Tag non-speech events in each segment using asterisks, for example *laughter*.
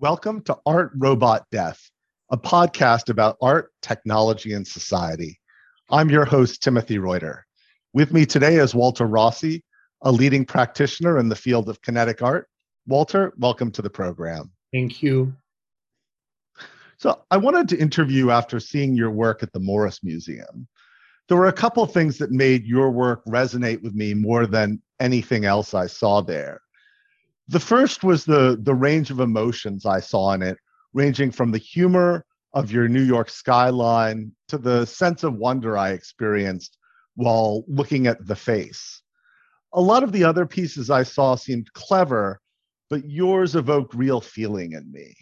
Welcome to Art Robot Death, a podcast about art, technology, and society. I'm your host, Timothy Reuter. With me today is Walter Rossi, a leading practitioner in the field of kinetic art. Walter, welcome to the program. Thank you. So, I wanted to interview after seeing your work at the Morris Museum. There were a couple of things that made your work resonate with me more than anything else I saw there. The first was the the range of emotions I saw in it, ranging from the humor of your New York skyline to the sense of wonder I experienced while looking at the face. A lot of the other pieces I saw seemed clever, but yours evoked real feeling in me.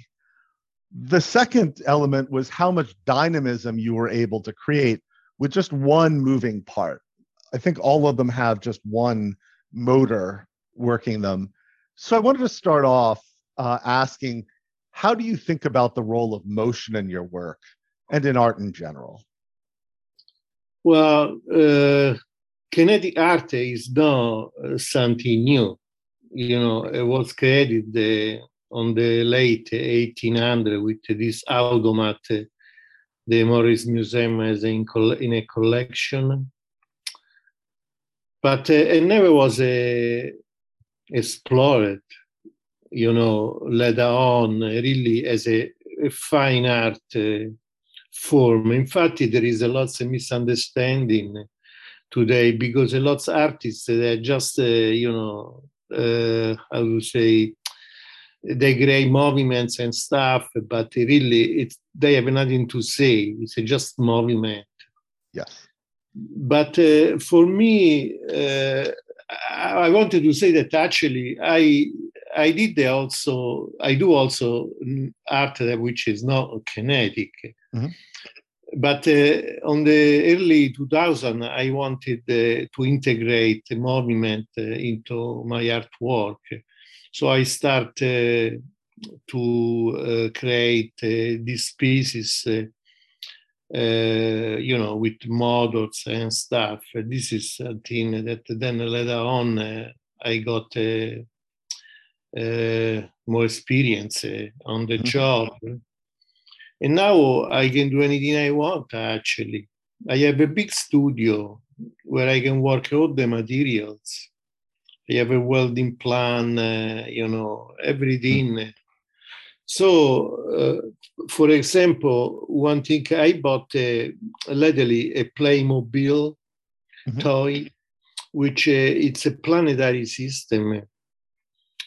The second element was how much dynamism you were able to create with just one moving part. I think all of them have just one motor working them so I wanted to start off uh, asking, how do you think about the role of motion in your work and in art in general? Well, uh, kinetic art is not uh, something new. You know, it was created uh, on the late 1800 with this automat uh, the Morris Museum has in, in a collection. But uh, it never was a explored, you know, later on, really as a, a fine art uh, form. In fact, there is a lot of misunderstanding today because a lot of artists they're just, uh, you know, uh, how to say, they create movements and stuff, but really, it's they have nothing to say. It's just movement. Yes. But uh, for me, uh, I wanted to say that actually I I did also I do also art which is not kinetic, mm-hmm. but uh, on the early 2000 I wanted uh, to integrate movement uh, into my artwork, so I started uh, to uh, create uh, these pieces uh, you know, with models and stuff. This is something that then later on uh, I got uh, uh more experience uh, on the mm-hmm. job. And now I can do anything I want, actually. I have a big studio where I can work all the materials. I have a welding plan, uh, you know, everything. So, uh, for example, one thing I bought uh, lately a Playmobil mm-hmm. toy, which uh, it's a planetary system.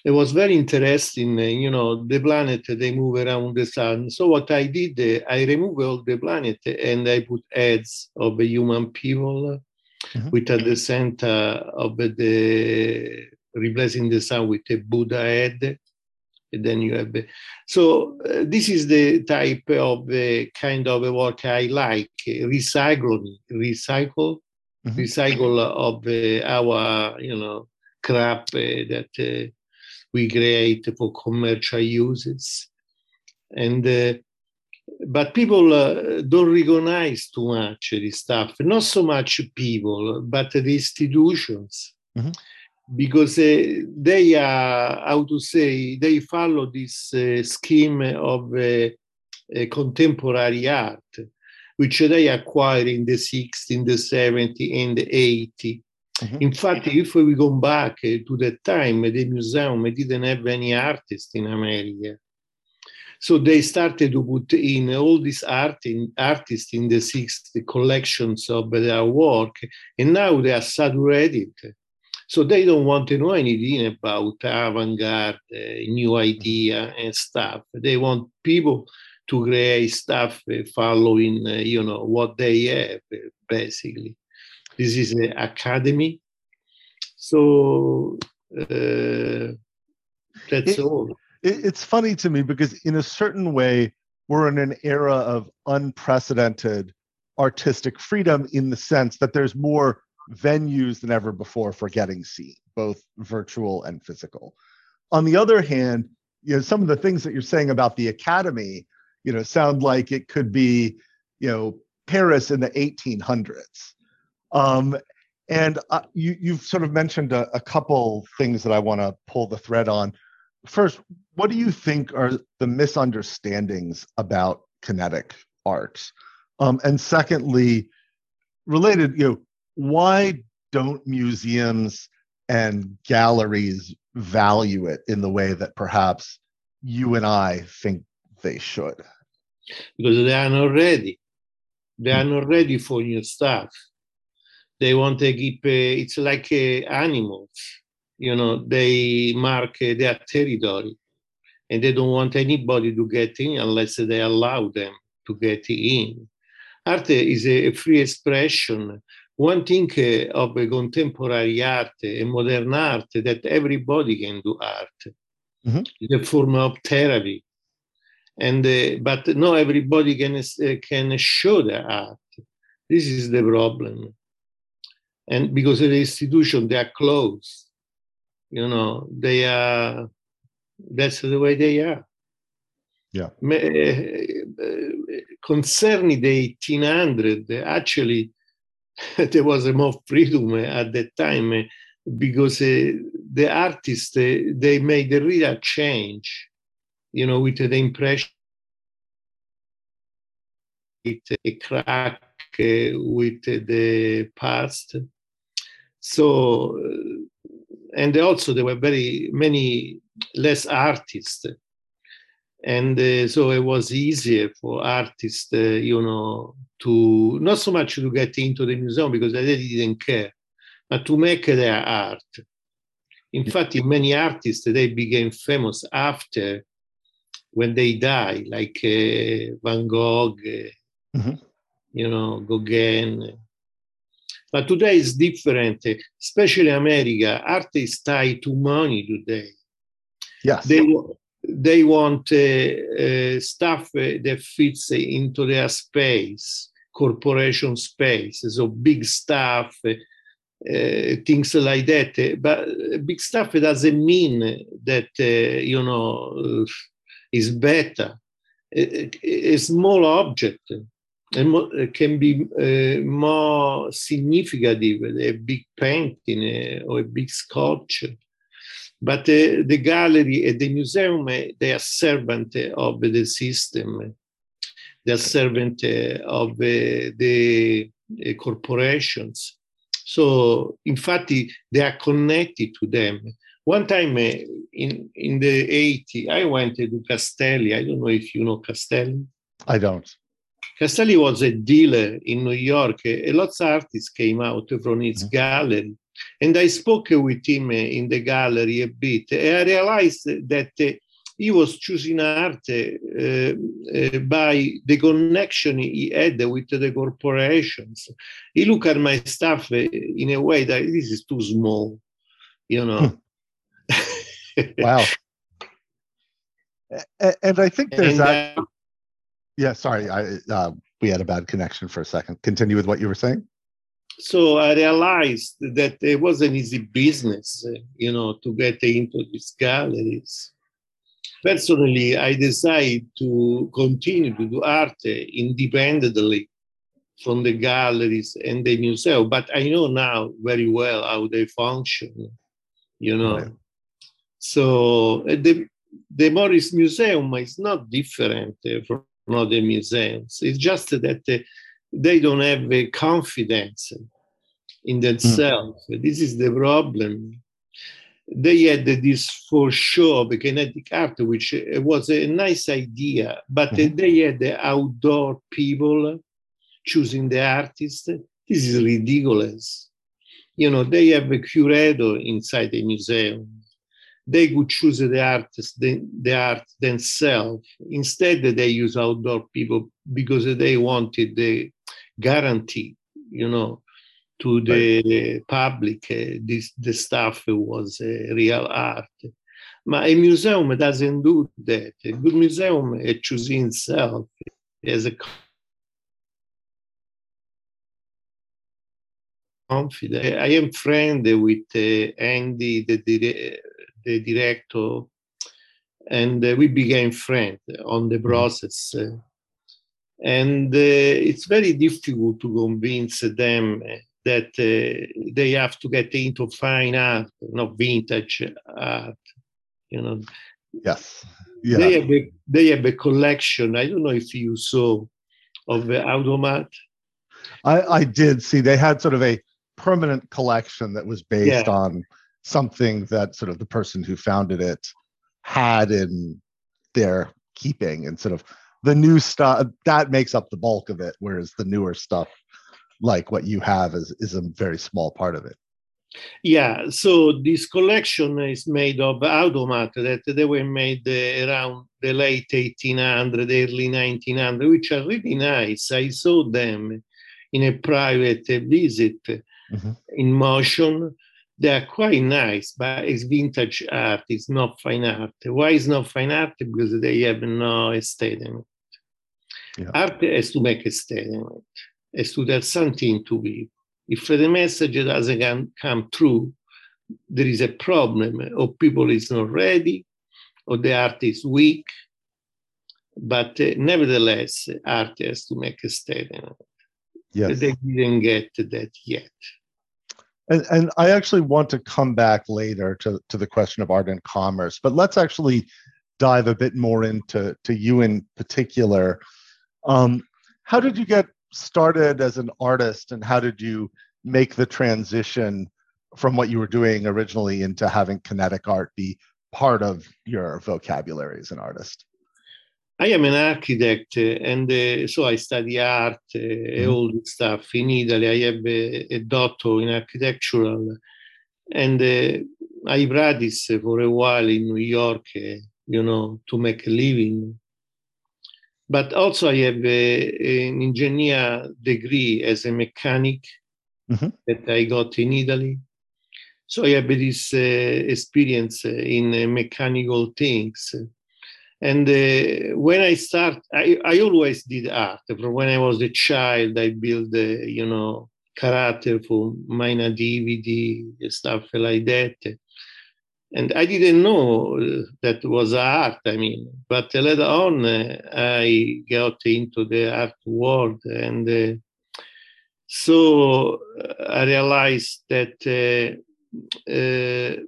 It was very interesting. Uh, you know, the planet they move around the sun. So what I did, uh, I removed all the planet and I put heads of human people, mm-hmm. with at the center of the replacing the sun with a Buddha head then you have so uh, this is the type of uh, kind of work i like recycle recycle mm-hmm. recycle of uh, our you know crap uh, that uh, we create for commercial uses. And uh, but people don't recognize too much this stuff. Not so much people but the institutions. Mm-hmm because uh, they are how to say they follow this uh, scheme of uh, contemporary art which they acquired in the 60s in the 70s and the 80s mm-hmm. in fact if we go back to that time the museum didn't have any artists in america. So they started to put in all these art in, artists in the 60s collections of their work and now they are saturated so they don't want to know anything about avant-garde, uh, new idea and stuff. They want people to create stuff uh, following, uh, you know, what they have, basically. This is an academy. So uh, that's it, all. It, it's funny to me because in a certain way, we're in an era of unprecedented artistic freedom in the sense that there's more venues than ever before for getting seen, both virtual and physical. On the other hand, you know, some of the things that you're saying about the academy, you know, sound like it could be, you know, Paris in the 1800s. Um, and uh, you, you've sort of mentioned a, a couple things that I want to pull the thread on. first, what do you think are the misunderstandings about kinetic art? Um, and secondly, related, you know, why don't museums and galleries value it in the way that perhaps you and I think they should? Because they are not ready. They are not ready for new stuff. They want to keep, uh, it's like uh, animals, you know, they mark uh, their territory and they don't want anybody to get in unless they allow them to get in. Art is a free expression. One thing uh, of a contemporary art, a modern art, that everybody can do art. Mm-hmm. A form of therapy. And, uh, but not everybody can, uh, can show the art. This is the problem. And because of the institution, they are closed. You know, they are, that's the way they are. Yeah. Concerning the 1800, actually, *laughs* there was more freedom eh, at that time eh, because uh, the artists they made a real change, you know, with the impression, with a crack with the past. So, and also there were very many less artists and uh, so it was easier for artists, uh, you know, to not so much to get into the museum because they didn't care, but to make their art. In fact, many artists they became famous after when they die, like uh, Van Gogh, uh, mm-hmm. you know, Gauguin. But today is different, especially America. Art is tied to money today. Yes. They, they want uh, uh, stuff uh, that fits into their space, corporation space, so big stuff, things like that. But big stuff doesn't mean that you know is better. A, a small object can be uh, more significant, a big painting uh, or a big sculpture. But uh, the gallery and the museum, eh, they are servant eh, of the system. They are servant eh, of the corporations. So, in fact, they are connected to them. One time in, in the 80s, I went to Castelli. I don't know if you know Castelli. I don't. Castelli was a dealer in New York. A lot of artists came out from his mm-hmm. gallery. And I spoke with him in the gallery a bit. And I realized that he was choosing art uh, uh, by the connection he had with the corporations. He looked at my stuff in a way that this is too small, you know. *laughs* wow. and I think there's that. Uh, yeah, sorry, I uh, we had a bad connection for a second. Continue with what you were saying so I realized that it was an easy business, you know, to get into these galleries. Personally, I decided to continue to do art independently from the galleries and the museum, but I know now very well how they function, you know. Right. So uh, the, the Morris Museum is not different uh, from other museums. It's just that uh, they don't have the confidence in themselves. Mm. This is the problem. They had this for sure the kinetic art, which was a nice idea, but mm-hmm. they had the outdoor people choosing the artist. This is ridiculous. You know, they have a curator inside the museum. They could choose the artist, the, the art themselves. Instead, they use outdoor people because they wanted the guarantee, you know, to the right. public uh, this, the stuff was uh, real art. But a museum doesn't do that. A good museum uh, chooses itself as a confident. I am friend with uh, Andy, the, the, the director, and uh, we became friends on the mm-hmm. process. And uh, it's very difficult to convince them that uh, they have to get into fine art, not vintage art. You know, Yes. Yeah. They have a, they have a collection. I don't know if you saw of the automat. I, I did see they had sort of a permanent collection that was based Yeah. on something that sort of the person who founded it had in their keeping and sort of the new stuff that makes up the bulk of it whereas the newer stuff like what you have is is a very small part of it Yeah, so this collection is made of automat that they were made uh, around the late 1800, early 1900, which are really nice. I saw them in a private uh, visit Mhm. in motion. They are quite nice, but it's vintage art. It's not fine art. Why is not fine art? Because they have no statement. Yeah. Art has to make a statement, has to tell something to people. If the message doesn't come, through, there is a problem, or people is not ready, or the art is weak. But uh, nevertheless, art has to make a statement. yes They didn't get to that yet. And, and I actually want to come back later to, to the question of art and commerce, but let's actually dive a bit more into to you in particular. Um, how did you get started as an artist, and how did you make the transition from what you were doing originally into having kinetic art be part of your vocabulary as an artist? I am an architect, and uh, so I study art, uh, Mhm. all this stuff in Italy. I have a, a doctor in architectural, and uh, I practice for a while in New York, uh, you know, to make a living. But also, I have a, an engineer degree as a mechanic Mhm. that I got in Italy. So I have this uh, experience uh, in uh, mechanical things. And uh, when I start, I, I always did art. From when I was a child, I built, uh, you know, character for my nativity, stuff like that. And I didn't know uh, that was art. I mean, but later on, uh, I got into the art world, and uh, so I realized that uh, uh,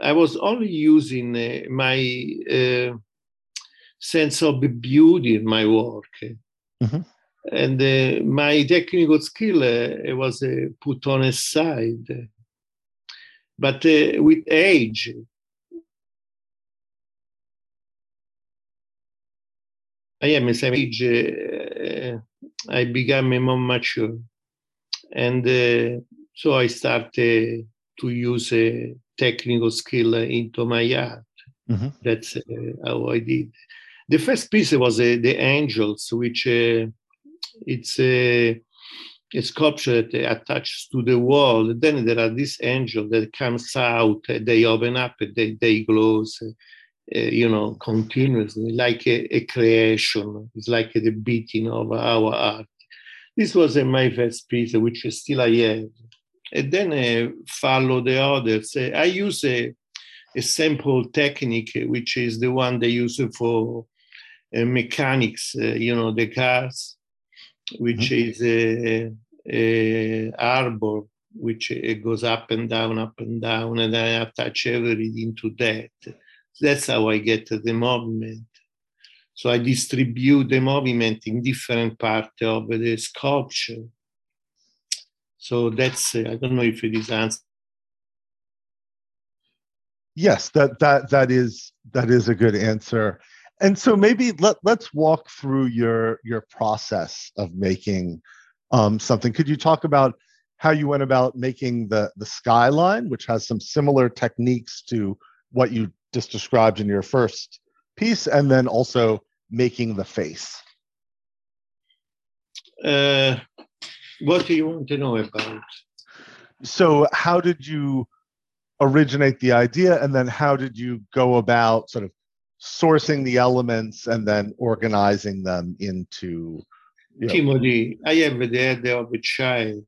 I was only using uh, my uh, sense of beauty in my work. Mhm. And uh, my technical skill uh, was uh, put on a side. But uh, with age, I am a same age, uh, I became more mature. And uh, so I started to use a technical skill into my art. Mhm. That's uh, how I did. The first piece was uh, the angels, which uh, it's a sculpture that attached to the wall. Then there are these angels that comes out, they open up, they they close, uh, you know, continuously, like a, a creation. It's like the beating of our art. This was uh, my first piece, which still I have. And then uh, follow the others. Uh, I use a, a sample technique, which is the one they use for uh, mechanics, uh, you know, the cars, which mm-hmm. is a, a arbor, which goes up and down, up and down, and I attach everything to that. That's how I get the movement. So I distribute the movement in different parts of the sculpture. So that's, I don't know if it is answered. yes that that that is that is a good answer and so maybe let, let's walk through your your process of making um, something could you talk about how you went about making the the skyline which has some similar techniques to what you just described in your first piece and then also making the face Uh, what do you want to know about? so how did you originate the idea and then how did you go about sort of sourcing the elements and then organizing them into you know, Timothy, I have the head of a child.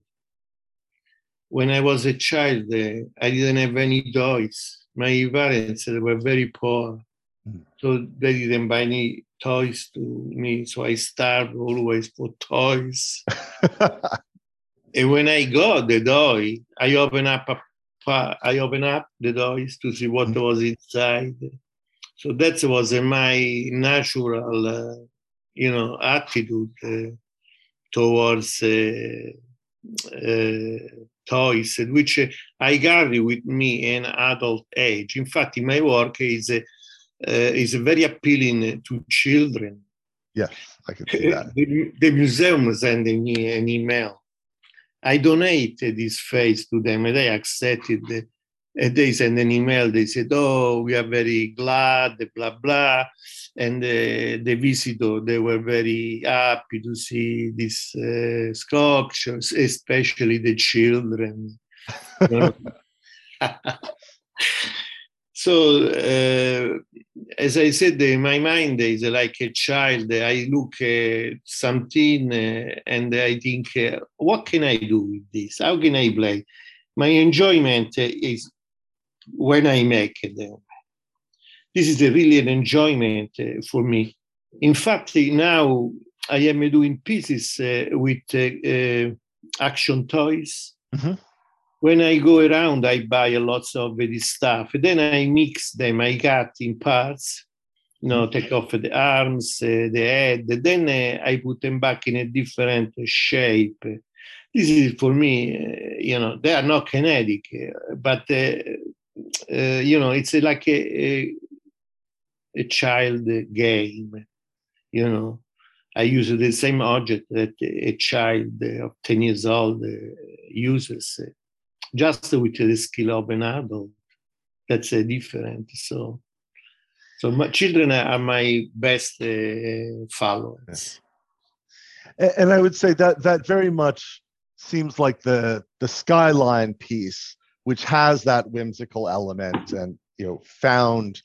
When I was a child, uh, I didn't have any toys. My parents were very poor, Mm. so they didn't buy any toys to me. So I starved always for toys. *laughs* And when I got the toy, I open up a I open up the toys to see what Mhm. was inside. So that was uh, my natural, uh, you know, attitude uh, towards uh, uh, toys, which I carry with me in adult age. In fact, in my work is is very appealing to children. Yeah, I can see that. the, the museum sending me an email. I donated this face to them and they accepted and they sent an email. They said, "Oh, we are very glad," blah blah, and uh, the visitor they were very happy to see these uh, sculptures, especially the children. *laughs* so, uh, as I said, in my mind is like a child. I look at something uh, and I think, "What can I do with this? How can I play?" My enjoyment is when I make them. This is a really an enjoyment uh, for me. In fact, now I am doing pieces uh, with uh, uh action toys. Mm-hmm. When I go around, I buy a lots of this stuff. Then I mix them. I cut in parts. You know, mm-hmm. take off the arms, uh, the head. Then uh, I put them back in a different shape. This is for me. you know, they are not kinetic, but uh, you know, it's like a, a, a child game. You know, I use the same object that a child of ten years old uh, uses, uh, just with the skill of an adult. That's different. So, so my children are my best followers. And I would say that that very much seems like the the skyline piece which has that whimsical element and you know found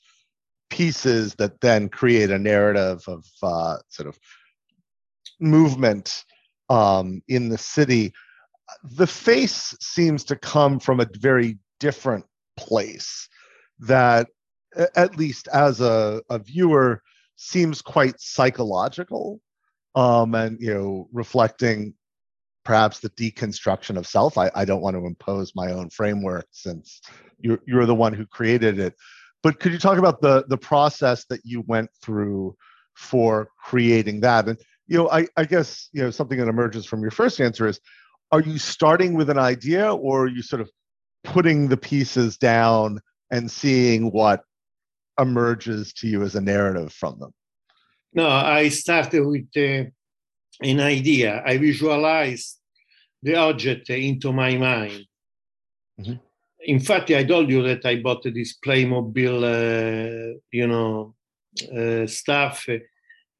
pieces that then create a narrative of uh, sort of movement um, in the city. The face seems to come from a very different place that, at least as a, a viewer, seems quite psychological um, and you know reflecting perhaps the deconstruction of self. I, I don't want to impose my own framework since you're, you're the one who created it. But could you talk about the, the process that you went through for creating that? And, you know, I, I guess, you know, something that emerges from your first answer is, are you starting with an idea or are you sort of putting the pieces down and seeing what emerges to you as a narrative from them? No, I started with an idea. I visualized the object into my mind. Mm-hmm. In fact, I told you that I bought this Playmobil, uh, you know, uh, stuff,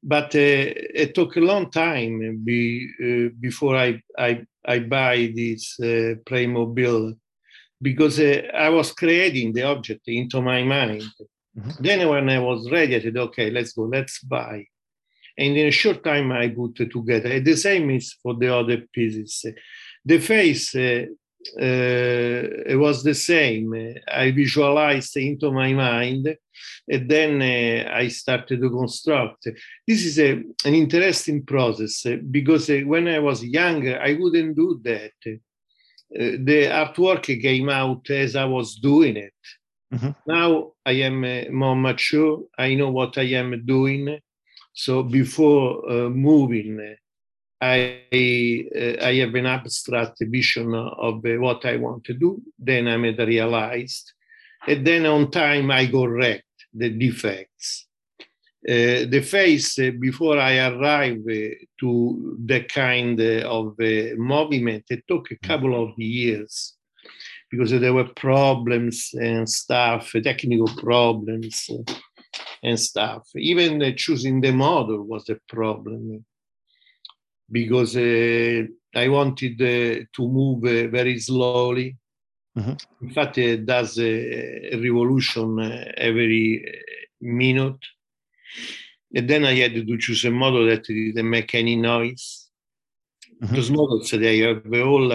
but uh, it took a long time be, uh, before I, I, I buy this uh, Playmobil because uh, I was creating the object into my mind. Mm-hmm. Then when I was ready, I said, okay, let's go, let's buy and in a short time I put together. And the same is for the other pieces. The face uh, uh, was the same. I visualized into my mind, and then uh, I started to construct. This is a, an interesting process uh, because uh, when I was younger, I wouldn't do that. Uh, the artwork came out as I was doing it. Mm-hmm. Now I am more mature. I know what I am doing. So before uh, moving, I uh, I have an abstract vision of uh, what I want to do. Then I materialized, and then on time I correct the defects. Uh, the face uh, before I arrive uh, to the kind of movement, it took a couple of years because there were problems and stuff, technical problems and stuff. Even uh, choosing the model was a problem because uh, I wanted uh, to move uh, very slowly. Mm-hmm. In fact, it does a, revolution uh, every uh, minute. And then I had to choose a model that didn't make any noise. Mm-hmm. Those models, they have all,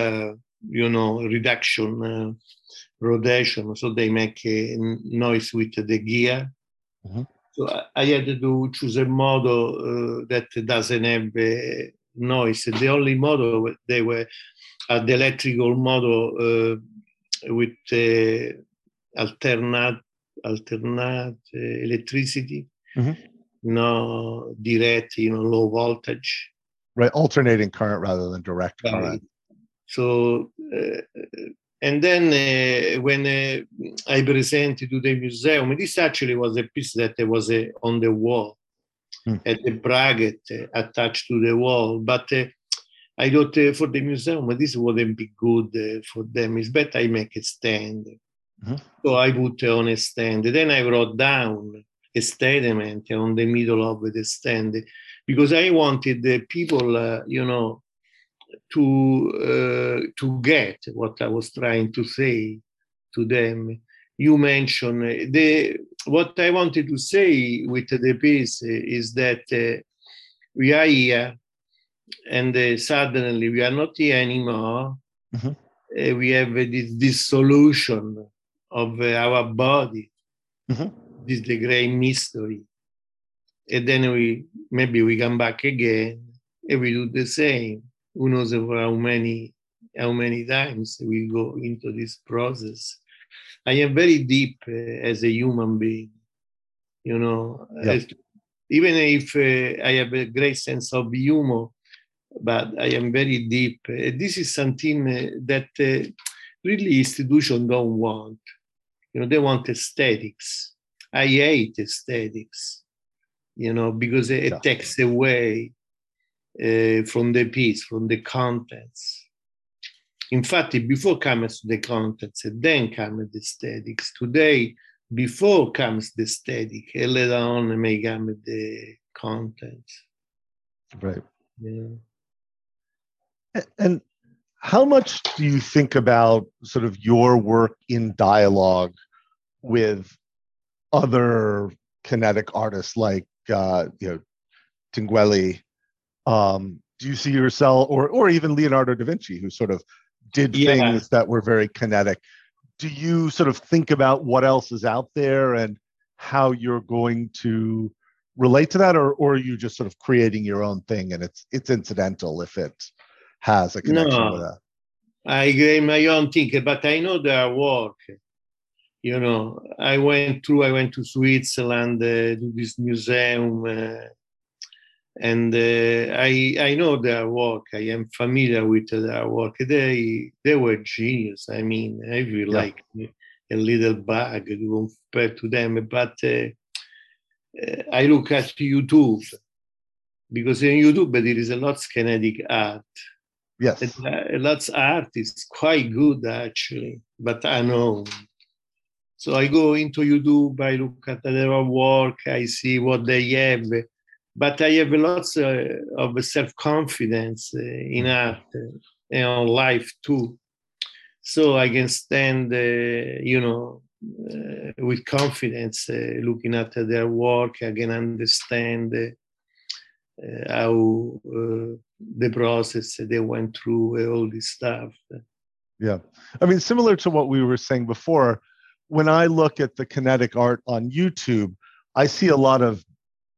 you know, reduction, rotation, so they make a noise with the gear. Mm-hmm. So I had to choose a model uh, that doesn't have uh, noise. The only model they were uh, the electrical model uh, with uh, alternate alternate electricity, Mhm. no direct, you know, low voltage. Right, alternating current rather than direct Right. current. So, uh, and then uh, when uh, I presented to the museum, this actually was a piece that was uh, on the wall, Hmm. at the bracket uh, attached to the wall. But uh, I thought uh, for the museum, this wouldn't be good for them. It's better I make a stand. Mhm. So I put on a stand. Then I wrote down a statement on the middle of the stand because I wanted the people, you know, to uh, to get what I was trying to say to them. You mentioned uh, the what I wanted to say with the piece is that uh, we are here, and uh, suddenly we are not here anymore. Mhm. Uh, we have uh, this dissolution of uh, our body. Mhm. This is the great mystery, and then we maybe we come back again and we do the same who knows how many how many times we go into this process i am very deep uh, as a human being you know Yeah. as- even if uh, i have a great sense of humor but i am very deep Uh, this is something uh, that uh, really institutions don't want you know they want aesthetics i hate aesthetics you know because it, it Yeah. takes away uh, from the piece, from the contents. Infatti, before comes the contents, and then comes the aesthetics. Today, before comes the aesthetic, and later on may come the contents. Right. Yeah. And how much do you think about sort of your work in dialogue with other kinetic artists like uh, you know Tinguely? Um, do you see yourself, or or even Leonardo da Vinci, who sort of did Yeah. things that were very kinetic? Do you sort of think about what else is out there and how you're going to relate to that, or or are you just sort of creating your own thing and it's it's incidental if it has a connection No. with that? I create my own thing, but I know their work. You know, I went through, I went to Switzerland uh, to this museum, uh, and uh, I I know their work. I am familiar with their work. They they were genius. I mean, I feel Yeah. like a little bug compared to them. But uh, uh, I look at YouTube because in YouTube there is a lot of kinetic art. Yes. Uh, lots of art is quite good actually, but I know. So I go into YouTube, I look at their work, I see what they have, but I have lots uh, of self confidence uh, in art uh, and on life too. So I can stand, uh, you know, uh, with confidence uh, looking at their work. I can understand how uh, the process they went through, all this stuff. Yeah. I mean, similar to what we were saying before, when I look at the kinetic art on YouTube, I see a lot of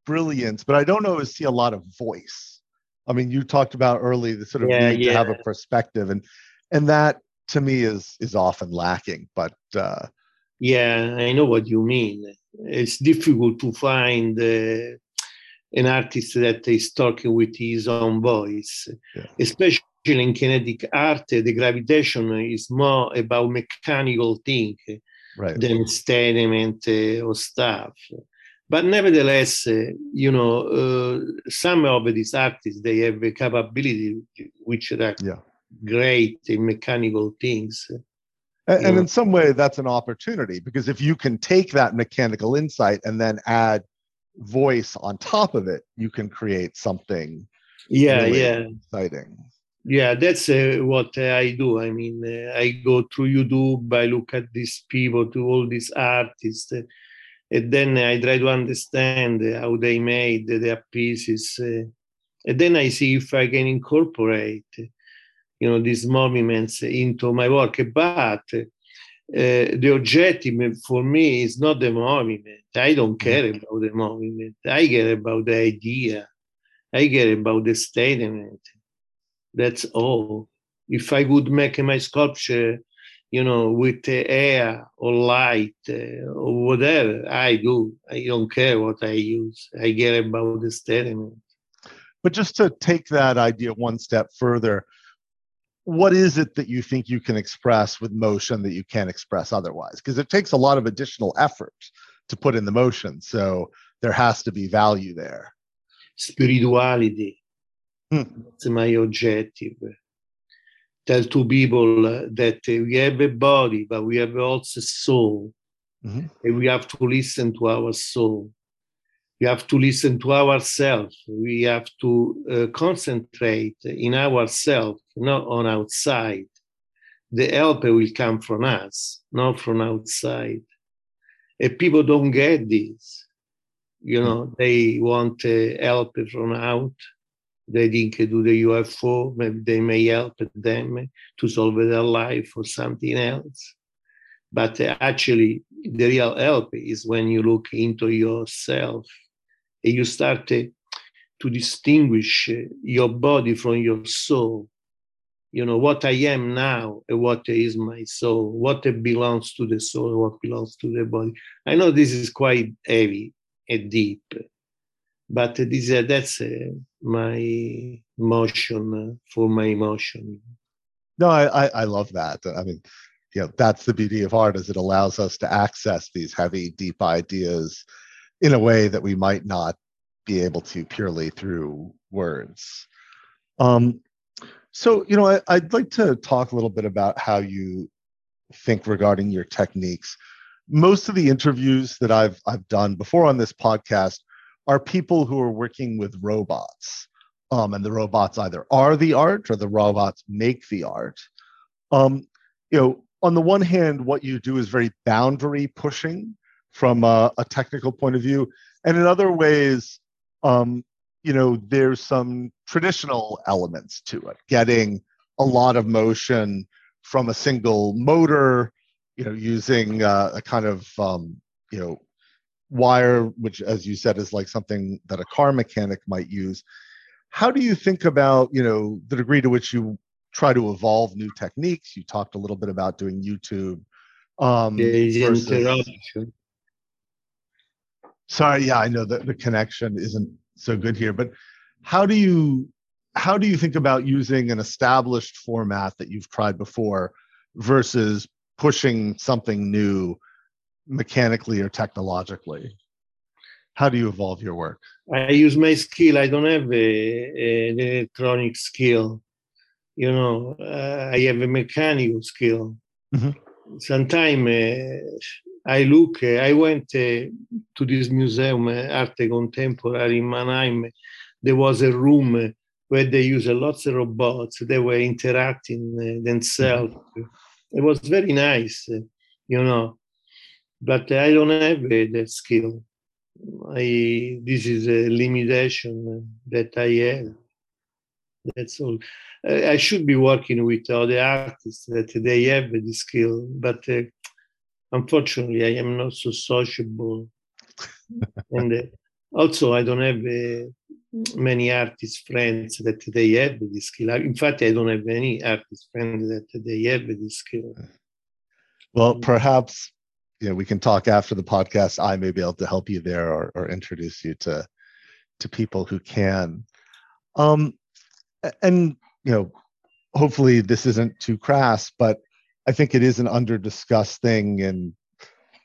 brilliance, but I don't always see a lot of voice. I mean, you talked about early the sort of Yeah, need to have a perspective, and and that to me is is often lacking. But uh, Yeah, I know what you mean. It's difficult to find uh, an artist that is talking with his own voice, Yeah. especially in kinetic art. The gravitation is more about mechanical thing right, than statement uh, or stuff. But nevertheless, uh, you know, uh, some of these artists they have a capability which are Yeah. great in mechanical things. and, and in some way, that's an opportunity because if you can take that mechanical insight and then add voice on top of it, you can create something Yeah, really yeah. exciting. Yeah, that's uh, what uh, I do. I mean, uh, I go through YouTube, I look at these people, to all these artists, uh, and then I try to understand how they made their pieces. Uh, and then I see if I can incorporate, you know, these movements into my work. But uh, the objective for me is not the movement. I don't care about the movement. I care about the idea. I care about the statement. That's all. If I would make my sculpture you know, with the air or light uh, or whatever I do. I don't care what I use. I care about the experiment. But just to take that idea one step further, what is it that you think you can express with motion that you can't express otherwise? Because it takes a lot of additional effort to put in the motion. So there has to be value there. Spirituality. Hmm. That's my objective tell to people that we have a body, but we have also a soul. Mm-hmm. And we have to listen to our soul. We have to listen to ourselves. We have to uh, concentrate in ourselves, not on outside. The help will come from us, not from outside. And people don't get this. You know, they want uh, help from out they think do the UFO, maybe they may help them to solve their life or something else. But actually, the real help is when you look into yourself and you start to, to distinguish your body from your soul. You know, what I am now and what is my soul, what belongs to the soul, what belongs to the body. I know this is quite heavy and deep, but this, uh, that's uh, my motion for my emotion. No, I, I love that. I mean, you know, that's the beauty of art is it allows us to access these heavy, deep ideas in a way that we might not be able to purely through words. Um, so, you know, I, would like to talk a little bit about how you think regarding your techniques. Most of the interviews that I've I've done before on this podcast are people who are working with robots. Um, and the robots either are the art or the robots make the art. Um, you know, on the one hand, what you do is very boundary pushing from a, a technical point of view, and in other ways, um, you know, there's some traditional elements to it, getting a lot of motion from a single motor, you know, using uh, a kind of um, you know wire, which, as you said, is like something that a car mechanic might use. How do you think about, you know, the degree to which you try to evolve new techniques? You talked a little bit about doing YouTube. Um, versus... Sorry, yeah, I know that the connection isn't so good here, but how do you how do you think about using an established format that you've tried before versus pushing something new mechanically or technologically? How do you evolve your work? I use my skill. I don't have a, an electronic skill. You know, uh, I have a mechanical skill. Mm-hmm. Sometimes uh, I look, uh, I went uh, to this museum, uh, Arte Contemporary in Mannheim. There was a room where they use lots of robots. They were interacting uh, themselves. Mm-hmm. It was very nice, you know but I don't have uh, that skill. I this is a limitation that I have. That's all. I should be working with other artists that they have the skill, but uh, unfortunately, I am not so sociable, *laughs* and uh, also I don't have uh, many artist friends that they have the skill. In fact, I don't have any artist friends that they have the skill. Well, perhaps you know we can talk after the podcast. I may be able to help you there or, or introduce you to to people who can. Um and you know hopefully this isn't too crass but i think it is an under discussed thing in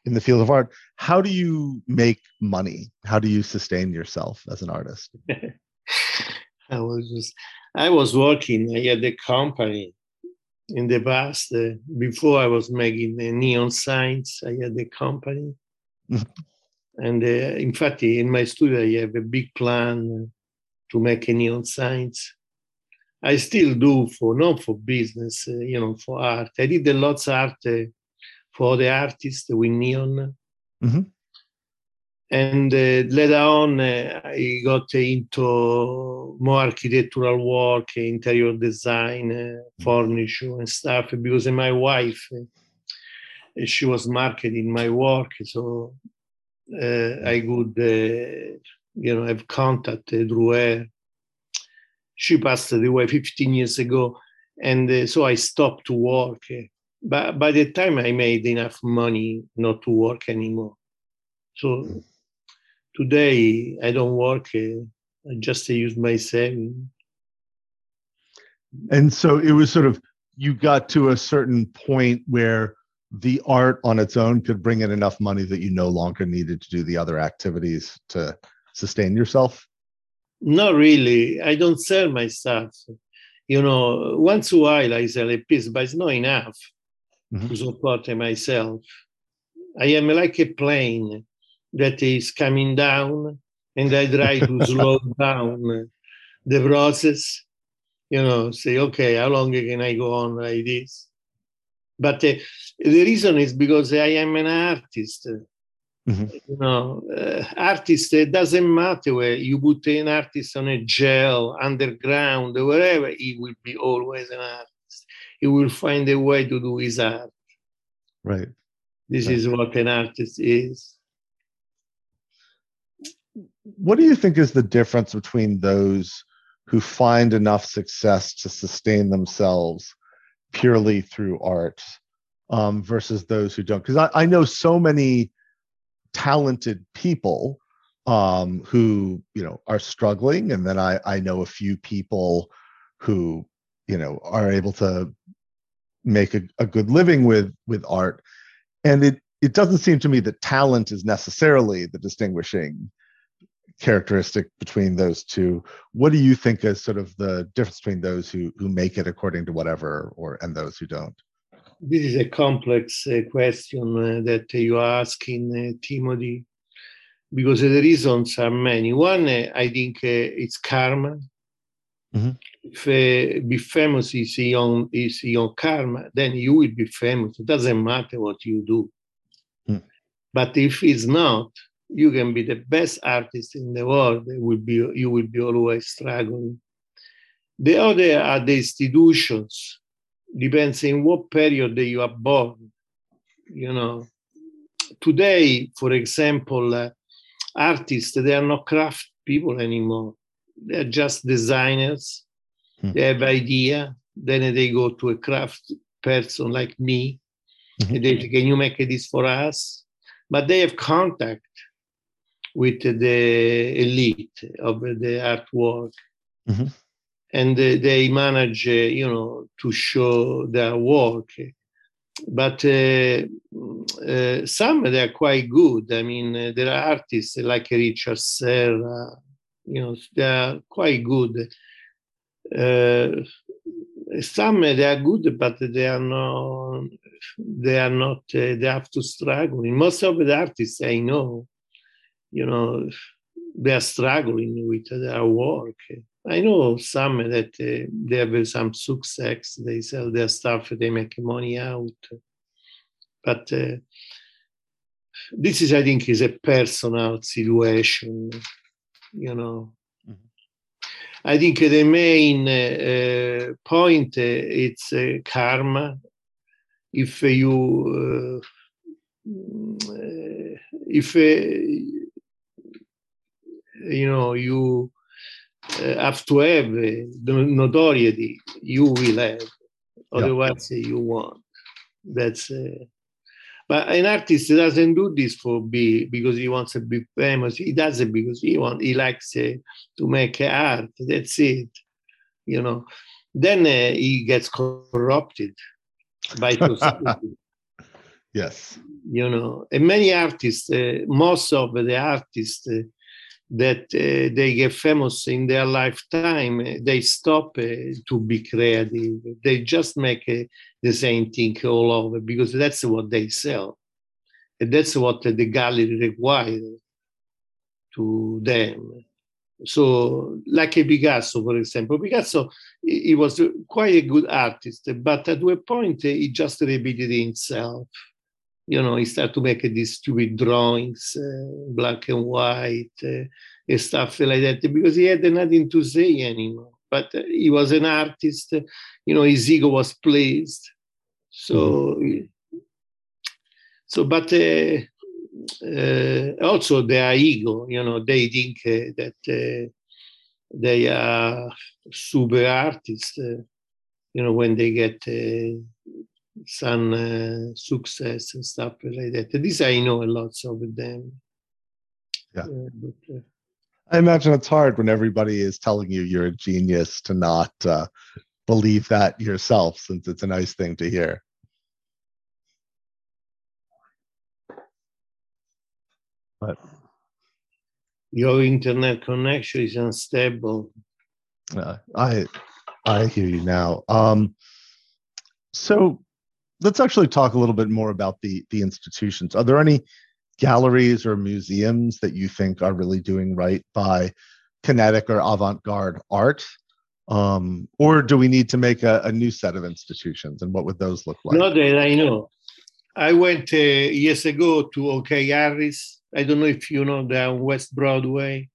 in the field of art. How do you make money? How do you sustain yourself as an artist? *laughs* I was just i was working i had a company in the past, uh, before I was making the neon signs, I had a company. Mm-hmm. and uh, in fact, in my studio, I have a big plan to make a neon signs. I still do for not for business, uh, you know, for art. I did a lot of art uh, for the artists with neon. Mm-hmm and uh, later on uh, i got into more architectural work interior design uh, furniture and stuff because my wife she was marketing my work so uh, i could uh, you know have contact through her. She passed away 15 years ago and so i stopped to work. But by the time I made enough money not to work anymore. So today I don't work. Uh, I just use my saving. And so it was sort of you got to a certain point where the art on its own could bring in enough money that you no longer needed to do the other activities to sustain yourself? Not really. I don't sell my stuff. You know, once a while I sell a piece, but it's not enough mm-hmm. to support myself. I am like a plane that is coming down and I try to *laughs* slow down the process. You know, say, okay, how long can I go on like this? But uh, the reason is because I am an artist. Mm-hmm. You know, uh, artist, it doesn't matter where you put an artist on a jail, underground, or wherever, he will be always an artist. He will find a way to do his art. Right. This right. is what an artist is. What do you think is the difference between those who find enough success to sustain themselves purely through art um, versus those who don't? Because I, I know so many talented people um, who you know are struggling, and then I I know a few people who you know are able to make a, a good living with with art, and it it doesn't seem to me that talent is necessarily the distinguishing characteristic between those two what do you think is sort of the difference between those who who make it according to whatever or and those who don't this is a complex uh, question uh, that you are asking, uh, Timothy, because the reasons are many. One, uh, I think uh, it's karma. Mm-hmm. If uh, be famous is your, is your karma, then you will be famous. It doesn't matter what you do. Mm. But if it's not, you can be the best artist in the world. Will be, you will be always struggling. The other are the institutions depends in what period you are born. You know, today, for example, uh, artists they are not craft people anymore. They're just designers. Hmm. They have idea. Then they go to a craft person like me. Mm-hmm. And they say, can you make this for us? But they have contact with the elite of the artwork. Mm-hmm and they manage, uh, you know, to show their work. But uh, uh, some they are quite good. I mean, there are artists like Richard Serra, you know, they are quite good. some they are good, but they are not. They are not. they have to struggle. Most of the artists I know, you know, they are struggling with their work. I know some that uh, they have some success, they sell their stuff, they make money out. But uh, this is, I think, is a personal situation, you know. Mm-hmm. I think the main uh, point uh, it's uh, karma. If you, uh, if you know you uh, have to have uh, the notoriety you will have. Otherwise yeah. you won't. That's uh, but an artist doesn't do this for be because he wants to be famous. He does it because he want he likes uh, to make art. That's it you know. Then uh, he gets corrupted by *laughs* society. Yes. You know and many artists uh, most of the artists that uh, they get famous in their lifetime, they stop uh, to be creative. They just make uh, the same thing all over because that's what they sell. And that's what the gallery requires to them. So, like a Picasso, for example, Picasso, he was quite a good artist, but at one point he just repeated himself you know, he started to make these stupid drawings, uh, black and white, uh, and stuff like that, because he had nothing to say anymore. But uh, he was an artist, you know, his ego was pleased. So, mm-hmm. so, but uh, uh, also their ego, you know, they think uh, that they are super artists, you know, when they get some uh, success and stuff like that. This I know a lot of them. Yeah. Uh, but, uh, I imagine it's hard when everybody is telling you you're a genius to not uh, believe that yourself, since it's a nice thing to hear. But your internet connection is unstable. Uh, I I hear you now. Um, so let's actually talk a little bit more about the the institutions. Are there any galleries or museums that you think are really doing right by kinetic or avant-garde art? Um, or do we need to make a, a, new set of institutions and what would those look like? Not that I know. I went uh, years ago to OK Harris. I don't know if you know the West Broadway.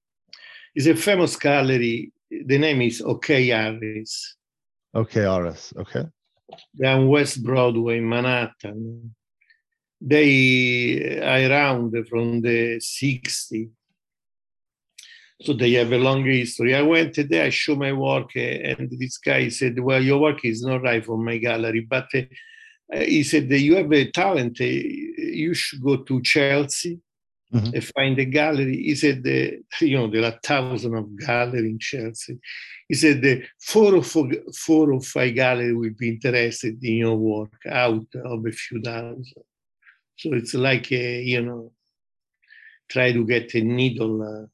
It's a famous gallery. The name is OK Harris. OK Harris. Okay. Down West Broadway, in Manhattan. They are around from the 60s. So they have a long history. I went there, I show my work, and this guy said, Well, your work is not right for my gallery, but uh, he said, You have a talent, uh, you should go to Chelsea mm-hmm. and find a gallery. He said, uh, You know, there are thousands of galleries in Chelsea. He said, the four, or four, four or five galleries will be interested in your work out of a few thousand. So it's like, a, you know, try to get a needle uh,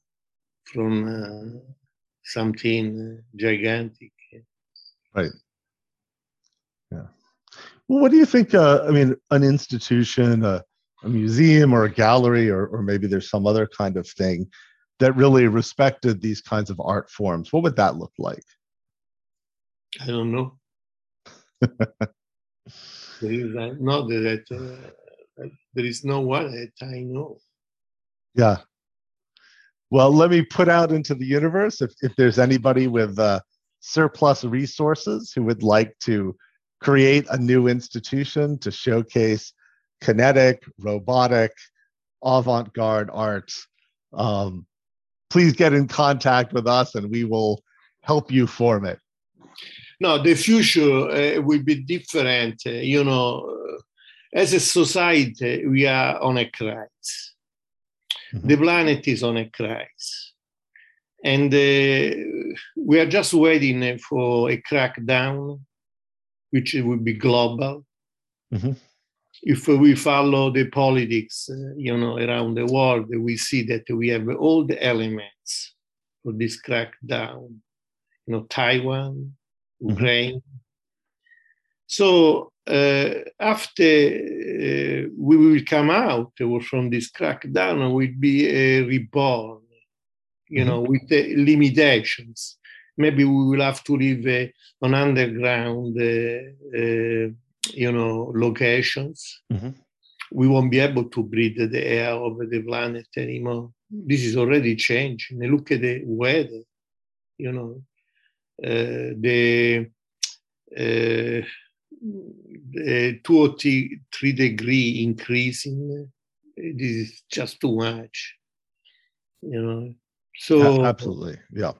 from uh, something uh, gigantic. Right. Yeah. Well, what do you think? Uh, I mean, an institution, a, a museum, or a gallery, or, or maybe there's some other kind of thing that really respected these kinds of art forms. What would that look like? I don't know. *laughs* there is not that uh, there is no one that I know. Yeah. Well, let me put out into the universe if, if there's anybody with uh, surplus resources who would like to create a new institution to showcase kinetic, robotic, avant garde art. Um, please get in contact with us and we will help you form it. No, the future uh, will be different. Uh, you know, as a society, we are on a crisis Mm-hmm. The planet is on a crisis. And uh, we are just waiting for a crackdown, which will be global. Mm-hmm. If we follow the politics, uh, you know, around the world, we see that we have all the elements for this crackdown. You know, Taiwan, mm-hmm. Ukraine. Mm-hmm. So uh, after uh, we will come out from this crackdown, we'll be uh, reborn, you mm-hmm. know, with limitations. Maybe we will have to live on underground, you know, locations. Mm-hmm. We won't be able to breathe the air of the planet anymore. This is already changing. Look at the weather, you know, uh, the uh, uh, two or three, three degree increasing. This is just too much, you know. So absolutely, yeah.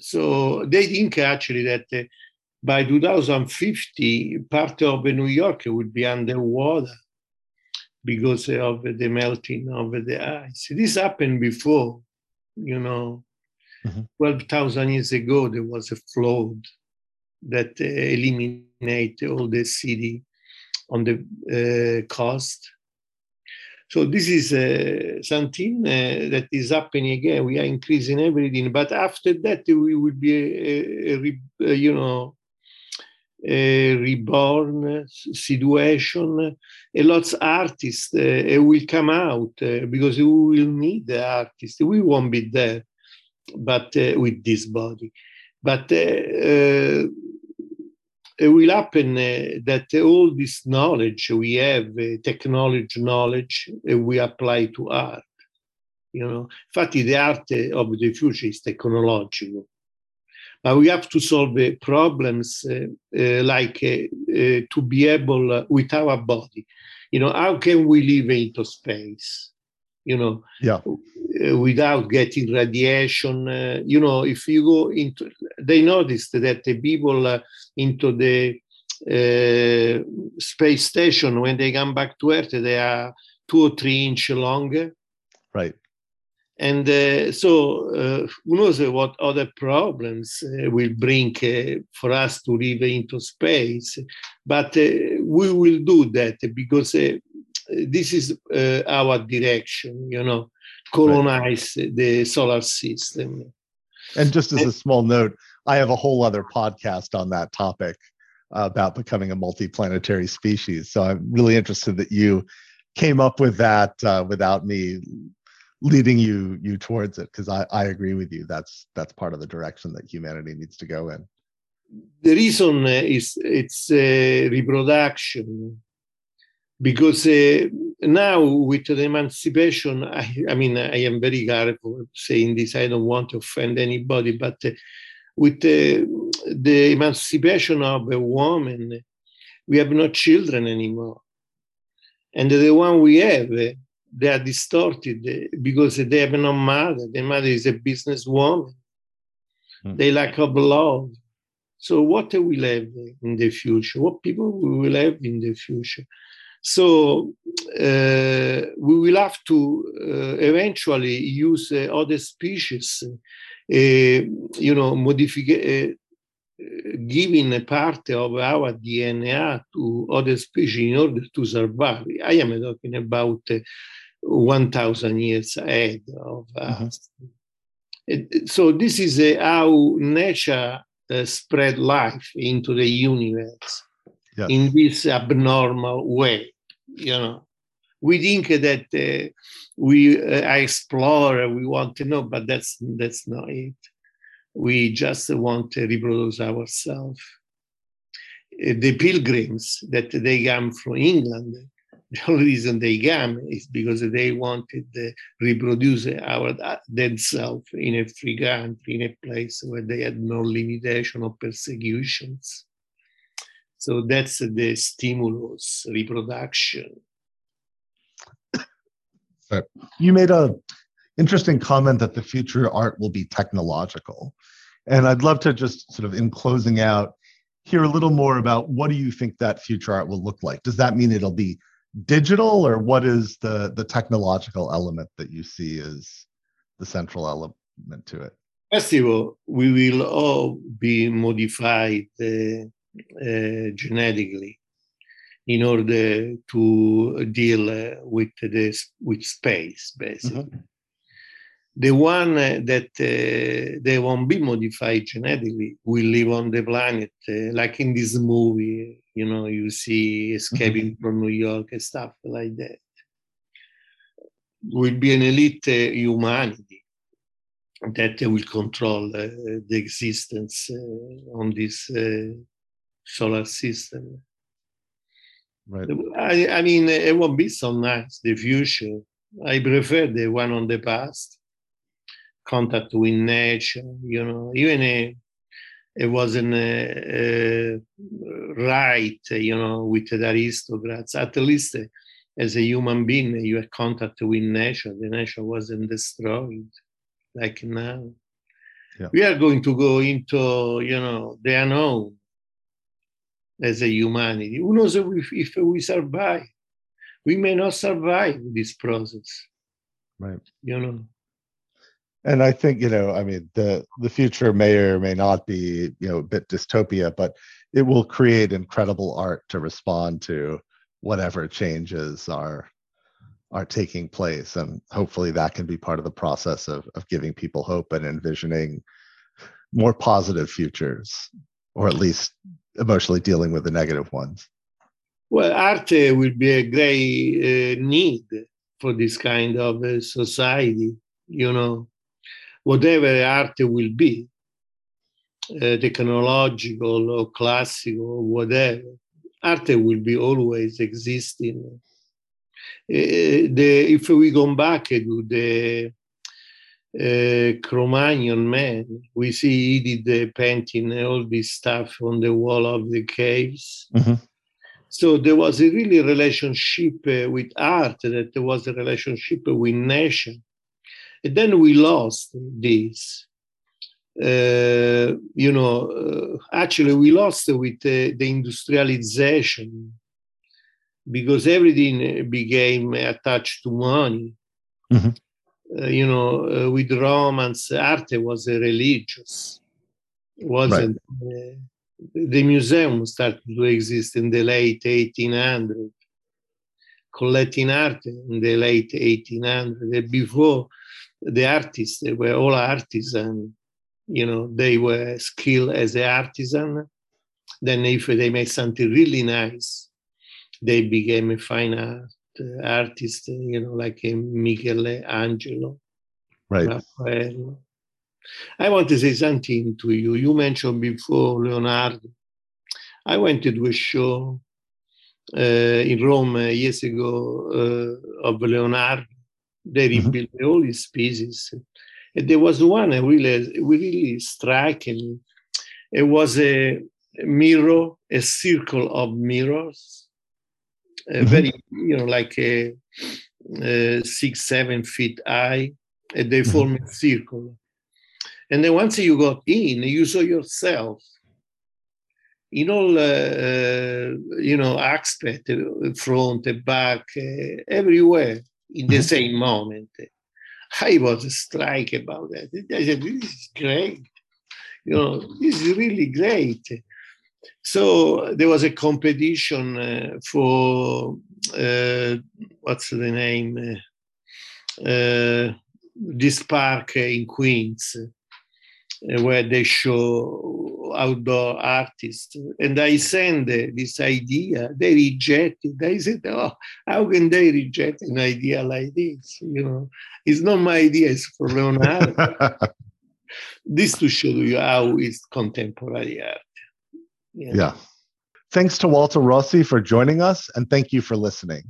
So they think actually that uh, by 2050, part of New York would be underwater because of the melting of the ice. This happened before, you know. Mm-hmm. 12,000 years ago, there was a flood that uh, eliminate all the city on the uh, coast. So this is uh, something uh, that is happening again. We are increasing everything, but after that we will be, a, a, a, you know, reborn situation. A lot of artists will come out because we will need the artists. We won't be there, but with this body. But it will happen uh, that all this knowledge we have, uh, technology knowledge, uh, we apply to art. You know, infatti the art of the future is technological. But we have to solve uh, problems uh, uh, like to be able with our body. You know, how can we live into space? You know, yeah without getting radiation. Uh, you know, if you go into, they noticed that the people uh, into the uh, space station, when they come back to Earth, they are two or three inch longer. Right. And uh, so, uh, who knows what other problems uh, will bring uh, for us to live into space? But uh, we will do that because this is our direction, you know, colonize right. the solar system. And just as a small note, I have a whole other podcast on that topic about becoming a multiplanetary species. So I'm really interested that you came up with that uh, without me leading you you towards it because I, I agree with you. That's that's part of the direction that humanity needs to go in. The reason is it's uh, reproduction because uh, now with the emancipation I, I, mean i am very careful saying this i don't want to offend anybody but uh, with the emancipation of a woman we have no children anymore. And the one we have they are distorted because they have no mother. Their mother is a businesswoman. Mm. They lack of love. So what will we have in the future? What people we will have in the future? So uh, we will have to uh, eventually use uh, other species, uh, you know, modify, uh, giving a part of our DNA to other species in order to survive. I am talking about uh, 1,000 years ahead of us. Mm-hmm. So this is uh, how nature uh, spread life into the universe yes. in this abnormal way. You know, we think that uh, we uh, explore, we want to know, but that's that's not it. We just want to reproduce ourselves. Uh, the pilgrims that they come from England *laughs* the only reason they came is because they wanted to reproduce our uh, themselves in a free country, in a place where they had no limitation or persecutions. So that's the stimulus, reproduction. You made a interesting comment that the future art will be technological. And I'd love to just sort of in closing out, hear a little more about what do you think that future art will look like? Does that mean it'll be digital or what is the the technological element that you see as the central element to it first of all we will all be modified uh, uh, genetically in order to deal uh, with this with space basically mm-hmm. The one that uh, they won't be modified genetically will live on the planet uh, like in this movie you know, you see escaping mm-hmm. from New York and stuff like that. Will be an elite uh, humanity that will control uh, the existence uh, on this uh, solar system. Right. I, I mean, it won't be so nice, the future. I prefer the one on the past. Contact with nature, you know, even a it wasn't uh, uh, right, you know, with the aristocrats. At least uh, as a human being, you had contact with nature. The nature wasn't destroyed like now. Yeah. We are going to go into, you know, the unknown as a humanity. Who knows if, if we survive? We may not survive this process. Right. You know and I think you know, I mean, the the future may or may not be you know a bit dystopia, but it will create incredible art to respond to whatever changes are are taking place, and hopefully that can be part of the process of of giving people hope and envisioning more positive futures, or at least emotionally dealing with the negative ones. Well, art uh, will be a great uh, need for this kind of uh, society, you know whatever art will be, uh, technological or classical, whatever, art will be always existing. Uh, the, if we go back to the uh, Cro-Magnon man, we see he did the painting, all this stuff on the wall of the caves. Mm-hmm. So there was a really relationship uh, with art, that there was a relationship with nature. And then we lost this. uh, you know, uh, actually we lost with the, the industrialization because everything became attached to money. Mm-hmm. Uh, you know, uh, with Romance, art was religious. wasn't right. Uh, the museum started to exist in the late 1800s, collecting art in the late 1800s. Before the artists, they were all artisans. You know, they were skilled as an artisan. Then, if they made something really nice, they became a fine art artist. You know, like a Michelangelo, right? Raphael. I want to say something to you. You mentioned before Leonardo. I went to a show uh, in Rome years ago uh, of Leonardo. They mm-hmm. rebuilt all his pieces. And there was one really, really striking. It was a mirror, a circle of mirrors, mm-hmm. very, you know, like a, a, six, seven feet high, and they mm-hmm. form a circle. And then once you got in, you saw yourself in all, uh, uh, you know, aspect, uh, front, back, uh, everywhere in the mm-hmm. same moment. I was struck about that. I said, this is great. You know, this is really great. So there was a competition uh, for, uh, what's the name? this park in Queens uh, where they show outdoor artists. And I send this idea, they reject it. I said, oh, how can they reject an idea like this? You know, it's not my idea, it's for Leonardo. *laughs* this to show you how is contemporary art. Yeah. yeah. Thanks to Walter Rossi for joining us, and thank you for listening.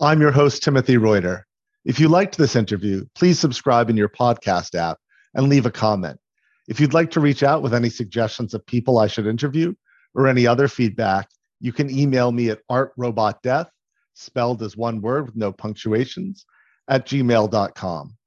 I'm your host, Timothy Reuter. If you liked this interview, please subscribe in your podcast app and leave a comment. If you'd like to reach out with any suggestions of people I should interview or any other feedback, you can email me at artrobotdeath, spelled as one word with no punctuations, at gmail.com.